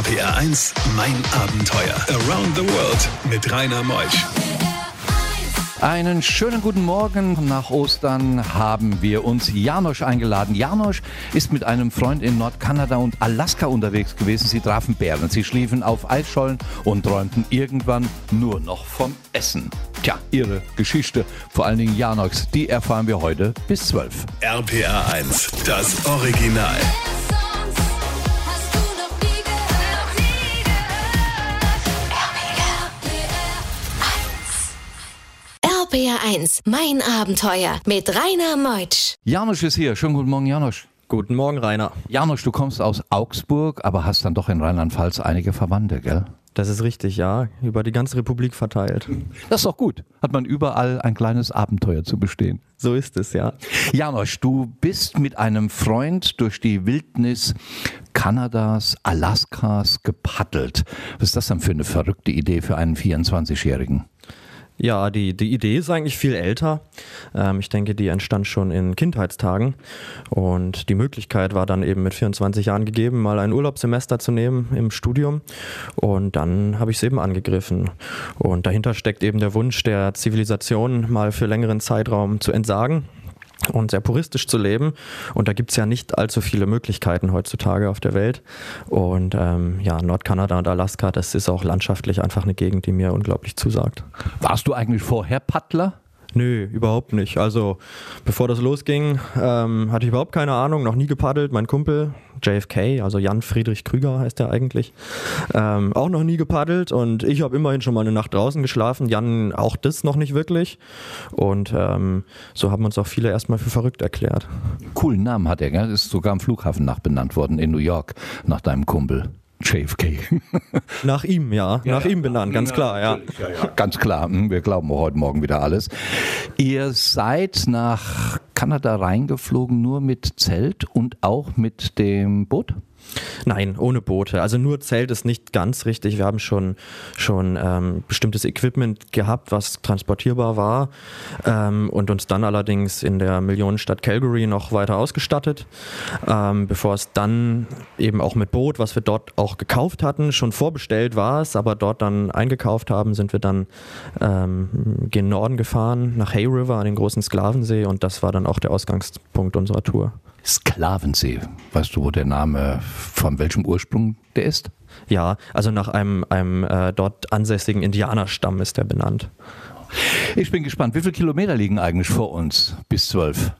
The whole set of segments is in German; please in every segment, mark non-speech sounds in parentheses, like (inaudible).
RPR 1, mein Abenteuer. Around the World mit Rainer Meusch. Einen schönen guten Morgen. Nach Ostern haben wir uns Janosch eingeladen. Janosch ist mit einem Freund in Nordkanada und Alaska unterwegs gewesen. Sie trafen Bären, sie schliefen auf Eisschollen und träumten irgendwann nur noch vom Essen. Tja, ihre Geschichte, vor allen Dingen Janoschs, die erfahren wir heute bis 12. RPR 1, das Original. RPR 1, mein Abenteuer mit Rainer Meutsch. Janosch ist hier. Schönen guten Morgen, Janosch. Guten Morgen, Rainer. Janosch, du kommst aus Augsburg, aber hast dann doch in Rheinland-Pfalz einige Verwandte, gell? Das ist richtig, ja. Über die ganze Republik verteilt. Das ist doch gut. Hat man überall ein kleines Abenteuer zu bestehen. So ist es, ja. Janosch, du bist mit einem Freund durch die Wildnis Kanadas, Alaskas gepaddelt. Was ist das denn für eine verrückte Idee für einen 24-Jährigen? Ja, die, die Idee ist eigentlich viel älter. Ähm, ich denke, die entstand schon in Kindheitstagen. Und die Möglichkeit war dann eben mit 24 Jahren gegeben, mal ein Urlaubssemester zu nehmen im Studium. Und dann habe ich es eben angegriffen. Und dahinter steckt eben der Wunsch der Zivilisation, mal für längeren Zeitraum zu entsagen und sehr puristisch zu leben. Und da gibt es ja nicht allzu viele Möglichkeiten heutzutage auf der Welt. Und ähm, ja, Nordkanada und Alaska, das ist auch landschaftlich einfach eine Gegend, die mir unglaublich zusagt. Warst du eigentlich vorher Paddler? Nö, überhaupt nicht. Also bevor das losging, ähm, hatte ich überhaupt keine Ahnung, noch nie gepaddelt. Mein Kumpel JFK, also Jan Friedrich Krüger heißt er eigentlich, ähm, auch noch nie gepaddelt und ich habe immerhin schon mal eine Nacht draußen geschlafen. Jan auch das noch nicht wirklich. Und ähm, so haben uns auch viele erstmal für verrückt erklärt. Coolen Namen hat er, gell? Ist sogar am Flughafen nach benannt worden in New York, nach deinem Kumpel. JFK. (laughs) Nach ihm, ja, nach ihm benannt, ganz klar, ja. Ganz klar, hm, wir glauben heute Morgen wieder alles. Ihr seid nach Kanada reingeflogen nur mit Zelt und auch mit dem Boot? Nein, ohne Boote. Also nur Zelt ist nicht ganz richtig. Wir haben schon, schon ähm, bestimmtes Equipment gehabt, was transportierbar war ähm, und uns dann allerdings in der Millionenstadt Calgary noch weiter ausgestattet, ähm, bevor es dann eben auch mit Boot, was wir dort auch gekauft hatten, schon vorbestellt war es, aber dort dann eingekauft haben, sind wir dann ähm, gen Norden gefahren, nach Hay River an den großen Sklavensee und das war dann auch der Ausgangspunkt unserer Tour. Sklavensee. Weißt du, wo der Name, von welchem Ursprung der ist? Ja, also nach einem, einem äh, dort ansässigen Indianerstamm ist er benannt. Ich bin gespannt. Wie viele Kilometer liegen eigentlich vor uns bis zwölf?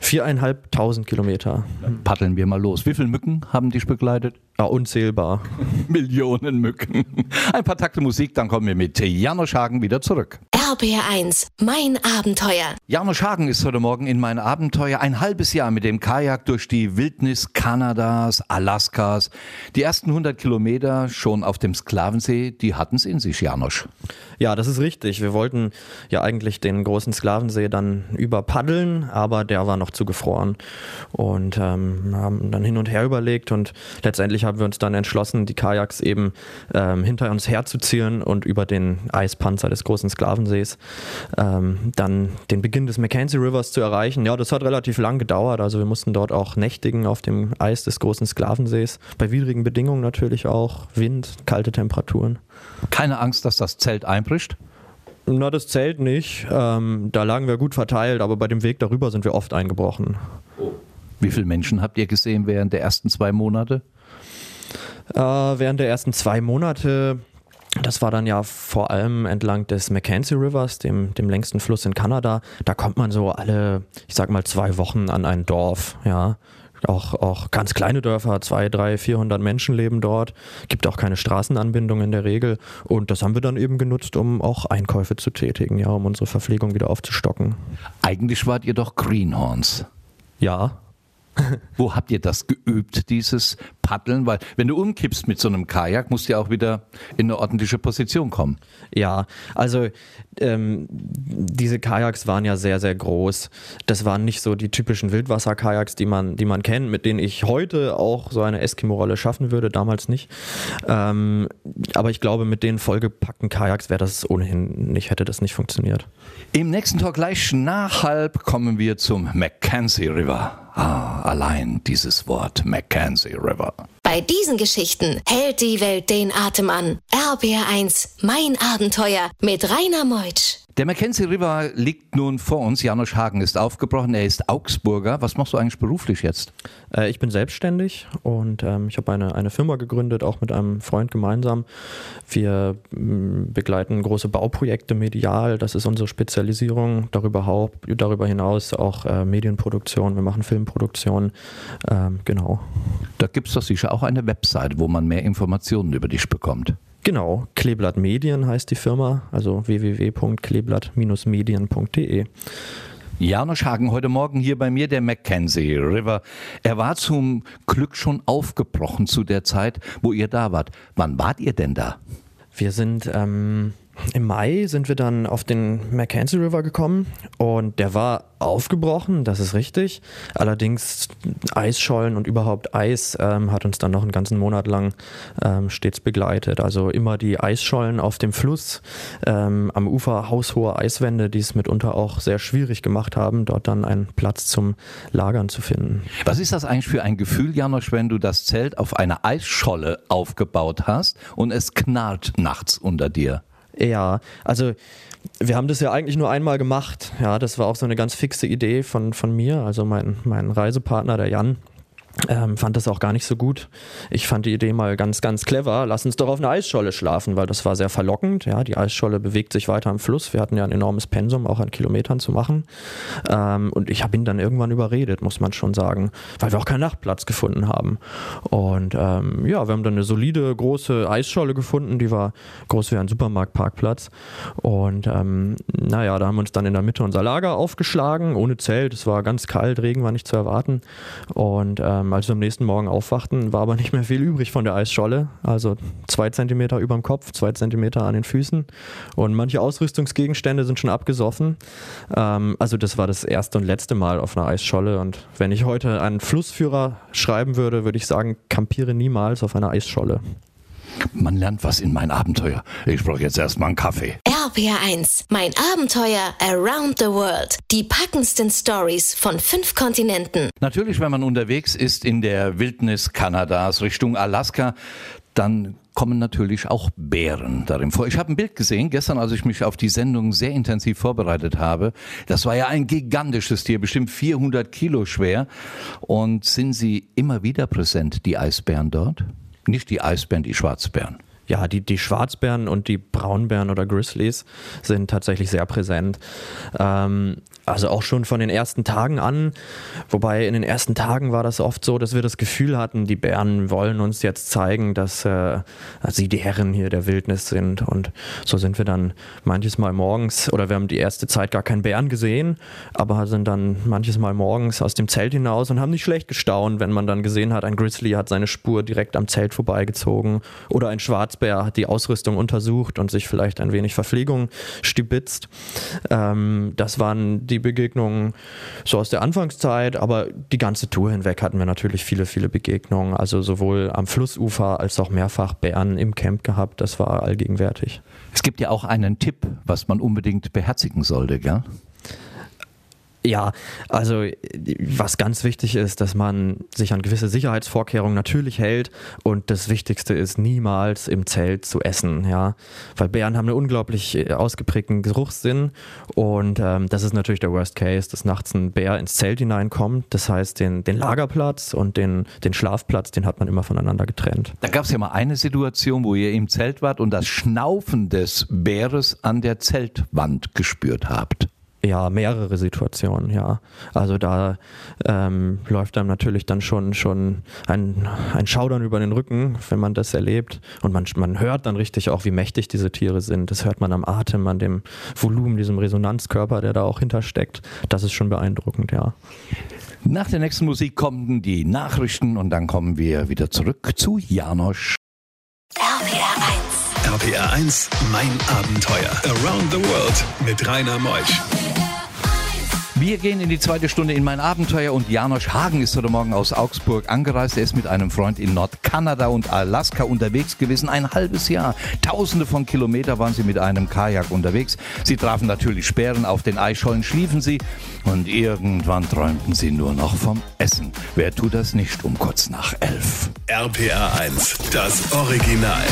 Viereinhalbtausend Kilometer. Paddeln wir mal los. Wie viele Mücken haben dich begleitet? Ja, unzählbar. (laughs) Millionen Mücken. Ein paar Takte Musik, dann kommen wir mit Janosch Hagen wieder zurück. RPR 1, mein Abenteuer. Janosch Hagen ist heute Morgen in mein Abenteuer ein halbes Jahr mit dem Kajak durch die Wildnis Kanadas, Alaskas. Die ersten 100 Kilometer schon auf dem Sklavensee, die hatten es in sich, Janosch. Ja, das ist richtig. Wir wollten ja eigentlich den großen Sklavensee dann überpaddeln, aber der war noch zugefroren. Und ähm, haben dann hin und her überlegt und letztendlich haben wir uns dann entschlossen, die Kajaks eben ähm, hinter uns herzuziehen und über den Eispanzer des großen Sklavensees ähm, dann den Beginn des Mackenzie Rivers zu erreichen. Ja, das hat relativ lang gedauert. Also wir mussten dort auch nächtigen auf dem Eis des großen Sklavensees. Bei widrigen Bedingungen natürlich auch. Wind, kalte Temperaturen. Keine Angst, dass das Zelt einbricht? Na, das zählt nicht. Ähm, da lagen wir gut verteilt, aber bei dem Weg darüber sind wir oft eingebrochen. Wie viele Menschen habt ihr gesehen während der ersten zwei Monate? Äh, während der ersten zwei Monate, das war dann ja vor allem entlang des Mackenzie Rivers, dem, dem längsten Fluss in Kanada, da kommt man so alle, ich sag mal, zwei Wochen an ein Dorf, ja. Auch, auch ganz kleine Dörfer, zwei, drei, 400 Menschen leben dort. Gibt auch keine Straßenanbindung in der Regel. Und das haben wir dann eben genutzt, um auch Einkäufe zu tätigen, ja, um unsere Verpflegung wieder aufzustocken. Eigentlich wart ihr doch Greenhorns. Ja, Wo habt ihr das geübt, dieses Paddeln? Weil wenn du umkippst mit so einem Kajak, musst du ja auch wieder in eine ordentliche Position kommen. Ja, also ähm, diese Kajaks waren ja sehr, sehr groß. Das waren nicht so die typischen Wildwasser-Kajaks, die man, die man kennt, mit denen ich heute auch so eine Eskimo-Rolle schaffen würde, damals nicht. Ähm, aber ich glaube, mit den vollgepackten Kajaks wäre das ohnehin nicht, hätte das nicht funktioniert. Im nächsten Talk gleich nach halb kommen wir zum Mackenzie River. Ah, allein dieses Wort Mackenzie River. Bei diesen Geschichten hält die Welt den Atem an. RBR1, mein Abenteuer mit Rainer Meutsch. Der Mackenzie River liegt nun vor uns. Janosch Hagen ist aufgebrochen. Er ist Augsburger. Was machst du eigentlich beruflich jetzt? Äh, ich bin selbstständig und ähm, ich habe eine, eine Firma gegründet, auch mit einem Freund gemeinsam. Wir m, begleiten große Bauprojekte medial, das ist unsere Spezialisierung. Darüber, darüber hinaus auch äh, Medienproduktion, wir machen Filmproduktion. Ähm, genau. Da gibt es doch sicher auch eine Website, wo man mehr Informationen über dich bekommt. Genau, Kleeblatt Medien heißt die Firma, also www.kleeblatt-medien.de. Janosch Hagen heute Morgen hier bei mir, der Mackenzie River. Er war zum Glück schon aufgebrochen zu der Zeit, wo ihr da wart. Wann wart ihr denn da? Wir sind ähm, im Mai sind wir dann auf den Mackenzie River gekommen und der war aufgebrochen, das ist richtig. Allerdings Eisschollen und überhaupt Eis ähm, hat uns dann noch einen ganzen Monat lang ähm, stets begleitet. Also immer die Eisschollen auf dem Fluss, ähm, am Ufer haushohe Eiswände, die es mitunter auch sehr schwierig gemacht haben, dort dann einen Platz zum Lagern zu finden. Was ist das eigentlich für ein Gefühl, Janosch, wenn du das Zelt auf einer Eisscholle aufgebaut hast und es knarrt nachts unter dir? Ja, also wir haben das ja eigentlich nur einmal gemacht. Ja, das war auch so eine ganz fixe Idee von, von mir. Also mein, mein Reisepartner, der Jan, ähm, fand das auch gar nicht so gut. Ich fand die Idee mal ganz, ganz clever. Lass uns doch auf einer Eisscholle schlafen, weil das war sehr verlockend. Ja, die Eisscholle bewegt sich weiter am Fluss. Wir hatten ja ein enormes Pensum, auch an Kilometern zu machen. Ähm, und ich habe ihn dann irgendwann überredet, muss man schon sagen, weil wir auch keinen Nachtplatz gefunden haben. Und ähm, ja, wir haben dann eine solide, große Eisscholle gefunden, die war groß wie ein Supermarktparkplatz. Und ähm, naja, da haben wir uns dann in der Mitte unser Lager aufgeschlagen, ohne Zelt. Es war ganz kalt, Regen war nicht zu erwarten. Und ähm, als wir am nächsten Morgen aufwachten, war aber nicht mehr viel übrig von der Eisscholle. Also zwei Zentimeter über dem Kopf, zwei Zentimeter an den Füßen. Und manche Ausrüstungsgegenstände sind schon abgesoffen. Ähm, also das war das erste und letzte Mal auf einer Eisscholle. Und wenn ich heute einen Flussführer schreiben würde, würde ich sagen, kampiere niemals auf einer Eisscholle. Man lernt was in mein Abenteuer. Ich brauche jetzt erstmal einen Kaffee. RPR1, mein Abenteuer around the world. Die packendsten Stories von fünf Kontinenten. Natürlich, wenn man unterwegs ist in der Wildnis Kanadas Richtung Alaska, dann kommen natürlich auch Bären darin vor. Ich habe ein Bild gesehen, gestern, als ich mich auf die Sendung sehr intensiv vorbereitet habe. Das war ja ein gigantisches Tier, bestimmt 400 Kilo schwer. Und sind sie immer wieder präsent, die Eisbären dort? Nicht die Eisbären, die Schwarzbären. Ja, die, die Schwarzbären und die Braunbären oder Grizzlies sind tatsächlich sehr präsent. Ähm, also auch schon von den ersten Tagen an. Wobei in den ersten Tagen war das oft so, dass wir das Gefühl hatten, die Bären wollen uns jetzt zeigen, dass äh, sie die Herren hier der Wildnis sind. Und so sind wir dann manches Mal morgens, oder wir haben die erste Zeit gar keinen Bären gesehen, aber sind dann manches Mal morgens aus dem Zelt hinaus und haben nicht schlecht gestaunt, wenn man dann gesehen hat, ein Grizzly hat seine Spur direkt am Zelt vorbeigezogen oder ein Schwarzbär hat die Ausrüstung untersucht und sich vielleicht ein wenig Verpflegung stibitzt. Ähm, das waren die Begegnungen so aus der Anfangszeit, aber die ganze Tour hinweg hatten wir natürlich viele, viele Begegnungen. Also sowohl am Flussufer als auch mehrfach Bären im Camp gehabt. Das war allgegenwärtig. Es gibt ja auch einen Tipp, was man unbedingt beherzigen sollte, gell? Ja, also was ganz wichtig ist, dass man sich an gewisse Sicherheitsvorkehrungen natürlich hält und das Wichtigste ist, niemals im Zelt zu essen, ja, weil Bären haben einen unglaublich äh, ausgeprägten Geruchssinn und ähm, das ist natürlich der Worst Case, dass nachts ein Bär ins Zelt hineinkommt, das heißt den, den Lagerplatz und den, den Schlafplatz, den hat man immer voneinander getrennt. Da gab es ja mal eine Situation, wo ihr im Zelt wart und das Schnaufen des Bäres an der Zeltwand gespürt habt. Ja, mehrere Situationen, ja. Also da ähm, läuft einem natürlich dann schon, schon ein, ein Schaudern über den Rücken, wenn man das erlebt. Und man, man hört dann richtig auch, wie mächtig diese Tiere sind. Das hört man am Atem, an dem Volumen, diesem Resonanzkörper, der da auch hintersteckt. Das ist schon beeindruckend, ja. Nach der nächsten Musik kommen die Nachrichten und dann kommen wir wieder zurück zu Janosch. RPR1, RPR 1, mein Abenteuer. Around the World mit Rainer Meusch. Wir gehen in die zweite Stunde in mein Abenteuer und Janosch Hagen ist heute Morgen aus Augsburg angereist. Er ist mit einem Freund in Nordkanada und Alaska unterwegs gewesen. Ein halbes Jahr. Tausende von Kilometern waren sie mit einem Kajak unterwegs. Sie trafen natürlich Sperren. Auf den Eisschollen schliefen sie und irgendwann träumten sie nur noch vom Essen. Wer tut das nicht um kurz nach elf? RPR 1, das Original.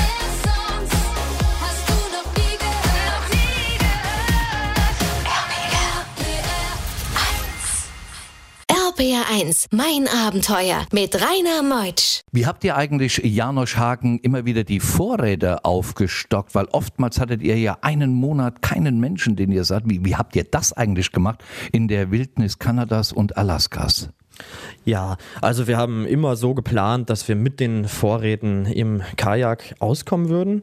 RPR1, mein Abenteuer mit Rainer Meutsch. Wie habt ihr eigentlich, Janosch Hagen, immer wieder die Vorräte aufgestockt? Weil oftmals hattet ihr ja einen Monat keinen Menschen, den ihr sagt. Wie, wie habt ihr das eigentlich gemacht in der Wildnis Kanadas und Alaskas? Ja, also wir haben immer so geplant, dass wir mit den Vorräten im Kajak auskommen würden.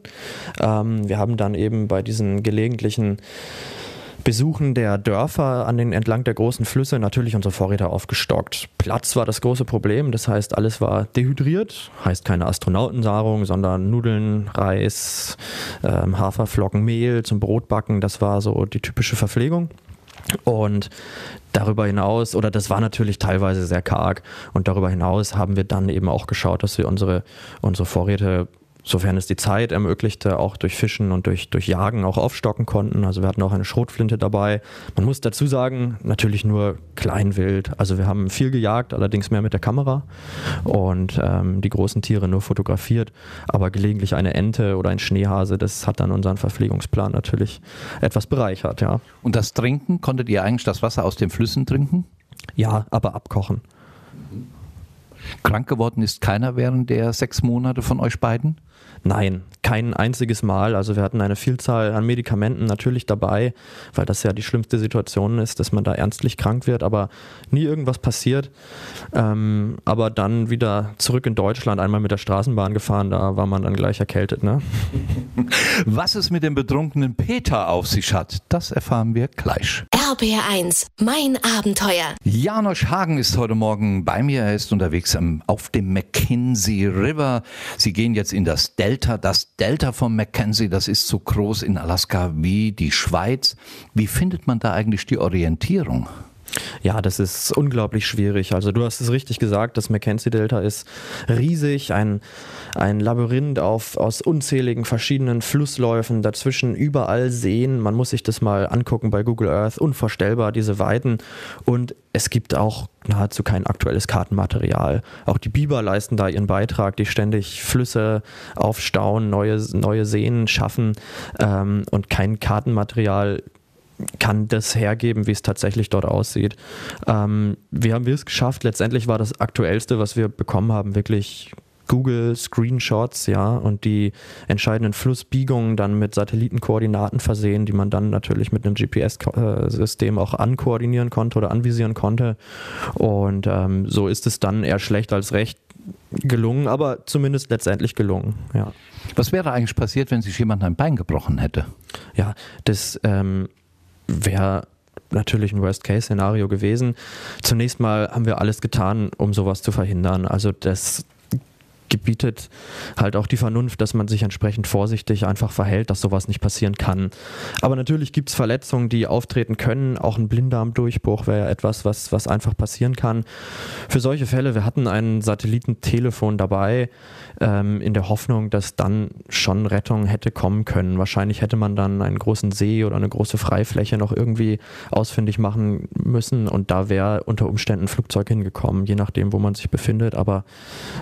Ähm, wir haben dann eben bei diesen gelegentlichen Besuchen der Dörfer an den entlang der großen Flüsse natürlich unsere Vorräte aufgestockt. Platz war das große Problem, das heißt, alles war dehydriert, heißt keine Astronautennahrung, sondern Nudeln, Reis, ähm, Haferflocken, Mehl zum Brotbacken, das war so die typische Verpflegung. Und darüber hinaus, oder das war natürlich teilweise sehr karg, und darüber hinaus haben wir dann eben auch geschaut, dass wir unsere, unsere Vorräte, sofern es die Zeit ermöglichte, auch durch Fischen und durch, durch Jagen auch aufstocken konnten. Also wir hatten auch eine Schrotflinte dabei. Man muss dazu sagen, natürlich nur Kleinwild. Also wir haben viel gejagt, allerdings mehr mit der Kamera und ähm, die großen Tiere nur fotografiert. Aber gelegentlich eine Ente oder ein Schneehase, das hat dann unseren Verpflegungsplan natürlich etwas bereichert, ja. Und das Trinken, konntet ihr eigentlich das Wasser aus den Flüssen trinken? Ja, aber abkochen. Krank geworden ist keiner während der sechs Monate von euch beiden? Nein, kein einziges Mal. Also wir hatten eine Vielzahl an Medikamenten natürlich dabei, weil das ja die schlimmste Situation ist, dass man da ernstlich krank wird, aber nie irgendwas passiert. Ähm, aber dann wieder zurück in Deutschland, einmal mit der Straßenbahn gefahren, da war man dann gleich erkältet. Ne? (laughs) Was es mit dem betrunkenen Peter auf sich hat, das erfahren wir gleich. RPR1, mein Abenteuer. Janosch Hagen ist heute Morgen bei mir. Er ist unterwegs auf dem Mackenzie River. Sie gehen jetzt in das Delta. Das Delta vom Mackenzie, das ist so groß in Alaska wie die Schweiz. Wie findet man da eigentlich die Orientierung? Ja, das ist unglaublich schwierig. Also du hast es richtig gesagt, das Mackenzie-Delta ist riesig, ein, ein Labyrinth auf, aus unzähligen verschiedenen Flussläufen, dazwischen überall Seen. Man muss sich das mal angucken bei Google Earth, unvorstellbar, diese Weiten. Und es gibt auch nahezu kein aktuelles Kartenmaterial. Auch die Biber leisten da ihren Beitrag, die ständig Flüsse aufstauen, neue, neue Seen schaffen ähm, und kein Kartenmaterial kann das hergeben, wie es tatsächlich dort aussieht. Ähm, wie haben wir es geschafft? Letztendlich war das Aktuellste, was wir bekommen haben, wirklich Google Screenshots, ja, und die entscheidenden Flussbiegungen dann mit Satellitenkoordinaten versehen, die man dann natürlich mit einem GPS-System auch ankoordinieren konnte oder anvisieren konnte. Und ähm, so ist es dann eher schlecht als recht gelungen, aber zumindest letztendlich gelungen, ja. Was wäre eigentlich passiert, wenn sich jemand ein Bein gebrochen hätte? Ja, das ähm, wäre natürlich ein Worst-Case-Szenario gewesen. Zunächst mal haben wir alles getan, um sowas zu verhindern. Also das gebietet halt auch die Vernunft, dass man sich entsprechend vorsichtig einfach verhält, dass sowas nicht passieren kann. Aber natürlich gibt es Verletzungen, die auftreten können. Auch ein Blinddarmdurchbruch wäre etwas, was, was einfach passieren kann. Für solche Fälle, wir hatten ein Satellitentelefon dabei, ähm, in der Hoffnung, dass dann schon Rettung hätte kommen können. Wahrscheinlich hätte man dann einen großen See oder eine große Freifläche noch irgendwie ausfindig machen müssen und da wäre unter Umständen ein Flugzeug hingekommen, je nachdem, wo man sich befindet. Aber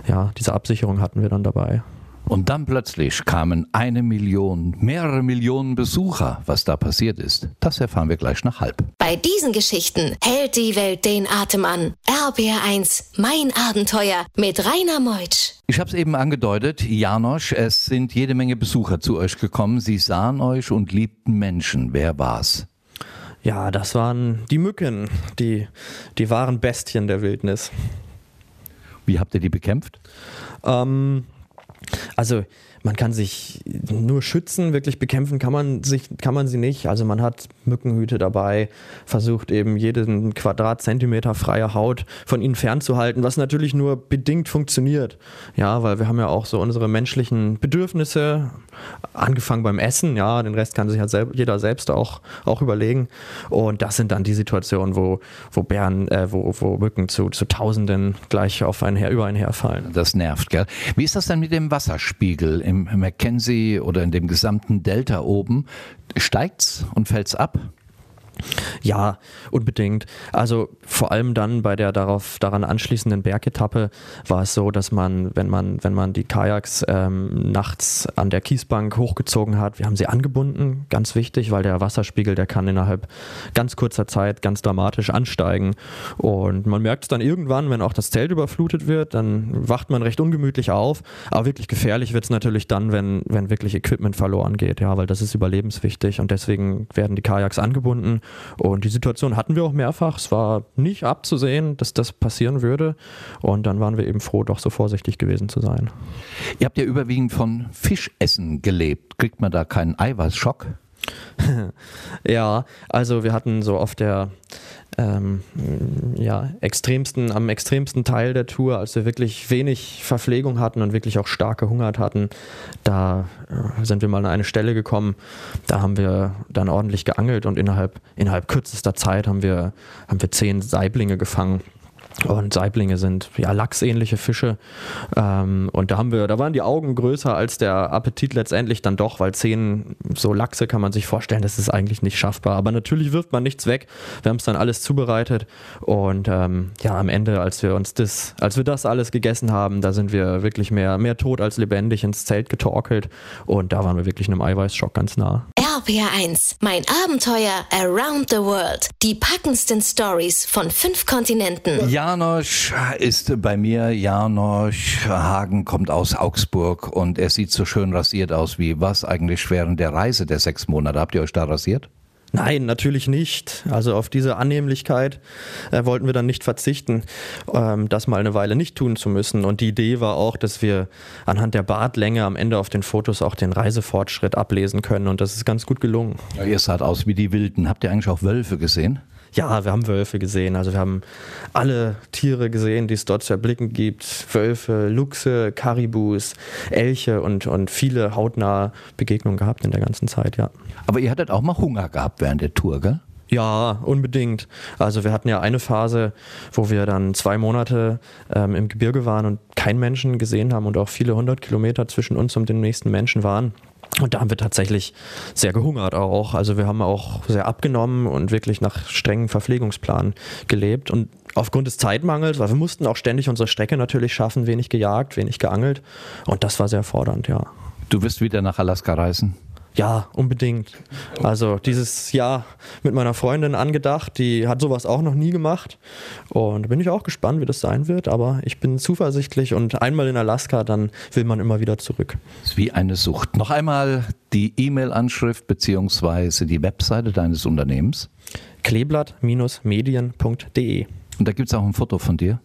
ja, diese Absicherung hatten wir dann dabei. Und dann plötzlich kamen eine Million, mehrere Millionen Besucher. Was da passiert ist, das erfahren wir gleich nach halb. Bei diesen Geschichten hält die Welt den Atem an. RPR1, mein Abenteuer mit Rainer Meutsch. Ich habe es eben angedeutet, Janosch, es sind jede Menge Besucher zu euch gekommen. Sie sahen euch und liebten Menschen. Wer war's? Ja, das waren die Mücken, die, die wahren Bestien der Wildnis. Wie habt ihr die bekämpft? Ähm, Also man kann sich nur schützen, wirklich bekämpfen kann man, sich, kann man sie nicht. Also man hat Mückenhüte dabei, versucht eben jeden Quadratzentimeter freie Haut von ihnen fernzuhalten, was natürlich nur bedingt funktioniert. Ja, weil wir haben ja auch so unsere menschlichen Bedürfnisse, angefangen beim Essen, ja, den Rest kann sich halt selb jeder selbst auch, auch überlegen. Und das sind dann die Situationen, wo, wo Bären, äh, wo, wo Mücken zu, zu Tausenden gleich auf einen her, über einen herfallen. Das nervt, gell? Wie ist das denn mit dem Wasserspiegel im Mackenzie oder in dem gesamten Delta oben? Steigt's und fällt's ab? Ja, unbedingt. Also vor allem dann bei der darauf daran anschließenden Bergetappe war es so, dass man, wenn man, wenn man die Kajaks ähm, nachts an der Kiesbank hochgezogen hat, wir haben sie angebunden, ganz wichtig, weil der Wasserspiegel, der kann innerhalb ganz kurzer Zeit ganz dramatisch ansteigen. Und man merkt es dann irgendwann, wenn auch das Zelt überflutet wird, dann wacht man recht ungemütlich auf. Aber wirklich gefährlich wird es natürlich dann, wenn, wenn wirklich Equipment verloren geht, ja, weil das ist überlebenswichtig und deswegen werden die Kajaks angebunden. Und die Situation hatten wir auch mehrfach. Es war nicht abzusehen, dass das passieren würde. Und dann waren wir eben froh, doch so vorsichtig gewesen zu sein. Ihr habt ja überwiegend von Fischessen gelebt. Kriegt man da keinen Eiweißschock? (laughs) Ja, also wir hatten so auf der ähm, ja, extremsten, am extremsten Teil der Tour, als wir wirklich wenig Verpflegung hatten und wirklich auch stark gehungert hatten, da äh, sind wir mal an eine Stelle gekommen, da haben wir dann ordentlich geangelt und innerhalb, innerhalb kürzester Zeit haben wir, haben wir zehn Saiblinge gefangen. Und Saiblinge sind ja lachsähnliche Fische. Ähm, und da haben wir, da waren die Augen größer als der Appetit letztendlich dann doch, weil zehn so Lachse kann man sich vorstellen, das ist eigentlich nicht schaffbar. Aber natürlich wirft man nichts weg. Wir haben es dann alles zubereitet. Und ähm, ja, am Ende, als wir uns das, als wir das alles gegessen haben, da sind wir wirklich mehr, mehr tot als lebendig ins Zelt getorkelt. Und da waren wir wirklich einem Eiweißschock ganz nah. RPR1, mein Abenteuer around the world. Die packendsten Stories von fünf Kontinenten. Janosch ist bei mir. Janosch Hagen kommt aus Augsburg und er sieht so schön rasiert aus wie was eigentlich während der Reise der sechs Monate. Habt ihr euch da rasiert? Nein, natürlich nicht. Also auf diese Annehmlichkeit äh, wollten wir dann nicht verzichten, ähm, das mal eine Weile nicht tun zu müssen. Und die Idee war auch, dass wir anhand der Bartlänge am Ende auf den Fotos auch den Reisefortschritt ablesen können. Und das ist ganz gut gelungen. Ja, ihr saht aus wie die Wilden. Habt ihr eigentlich auch Wölfe gesehen? Ja, wir haben Wölfe gesehen. Also wir haben alle Tiere gesehen, die es dort zu erblicken gibt. Wölfe, Luchse, Karibus, Elche und, und viele hautnahe Begegnungen gehabt in der ganzen Zeit, ja. Aber ihr hattet auch mal Hunger gehabt während der Tour, gell? Ja, unbedingt. Also wir hatten ja eine Phase, wo wir dann zwei Monate ähm, im Gebirge waren und keinen Menschen gesehen haben und auch viele hundert Kilometer zwischen uns und dem nächsten Menschen waren. Und da haben wir tatsächlich sehr gehungert auch. Also wir haben auch sehr abgenommen und wirklich nach strengen Verpflegungsplan gelebt. Und aufgrund des Zeitmangels, weil wir mussten auch ständig unsere Strecke natürlich schaffen, wenig gejagt, wenig geangelt. Und das war sehr fordernd, ja. Du wirst wieder nach Alaska reisen. Ja, unbedingt. Also dieses Jahr mit meiner Freundin angedacht, die hat sowas auch noch nie gemacht. Und bin ich auch gespannt, wie das sein wird. Aber ich bin zuversichtlich und einmal in Alaska, dann will man immer wieder zurück. ist wie eine Sucht. Noch einmal die E-Mail-Anschrift beziehungsweise die Webseite deines Unternehmens. Kleeblatt-medien.de Und da gibt es auch ein Foto von dir.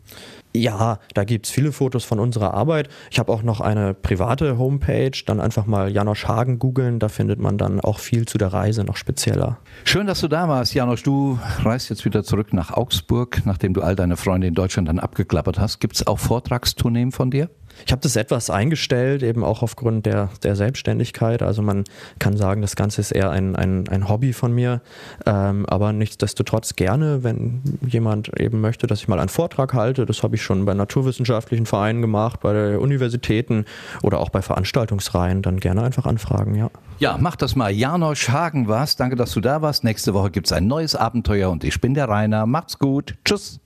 Ja, da gibt es viele Fotos von unserer Arbeit. Ich habe auch noch eine private Homepage, dann einfach mal Janosch Hagen googeln, da findet man dann auch viel zu der Reise noch spezieller. Schön, dass du da warst, Janosch. Du reist jetzt wieder zurück nach Augsburg, nachdem du all deine Freunde in Deutschland dann abgeklappert hast. Gibt es auch Vortragstourneen von dir? Ich habe das etwas eingestellt, eben auch aufgrund der, der Selbstständigkeit. Also man kann sagen, das Ganze ist eher ein, ein, ein Hobby von mir, ähm, aber nichtsdestotrotz gerne, wenn jemand eben möchte, dass ich mal einen Vortrag halte. Das habe ich schon bei naturwissenschaftlichen Vereinen gemacht, bei Universitäten oder auch bei Veranstaltungsreihen. Dann gerne einfach anfragen, ja. Ja, mach das mal. Janosch Hagen warst. Danke, dass du da warst. Nächste Woche gibt es ein neues Abenteuer und ich bin der Rainer. Macht's gut. Tschüss.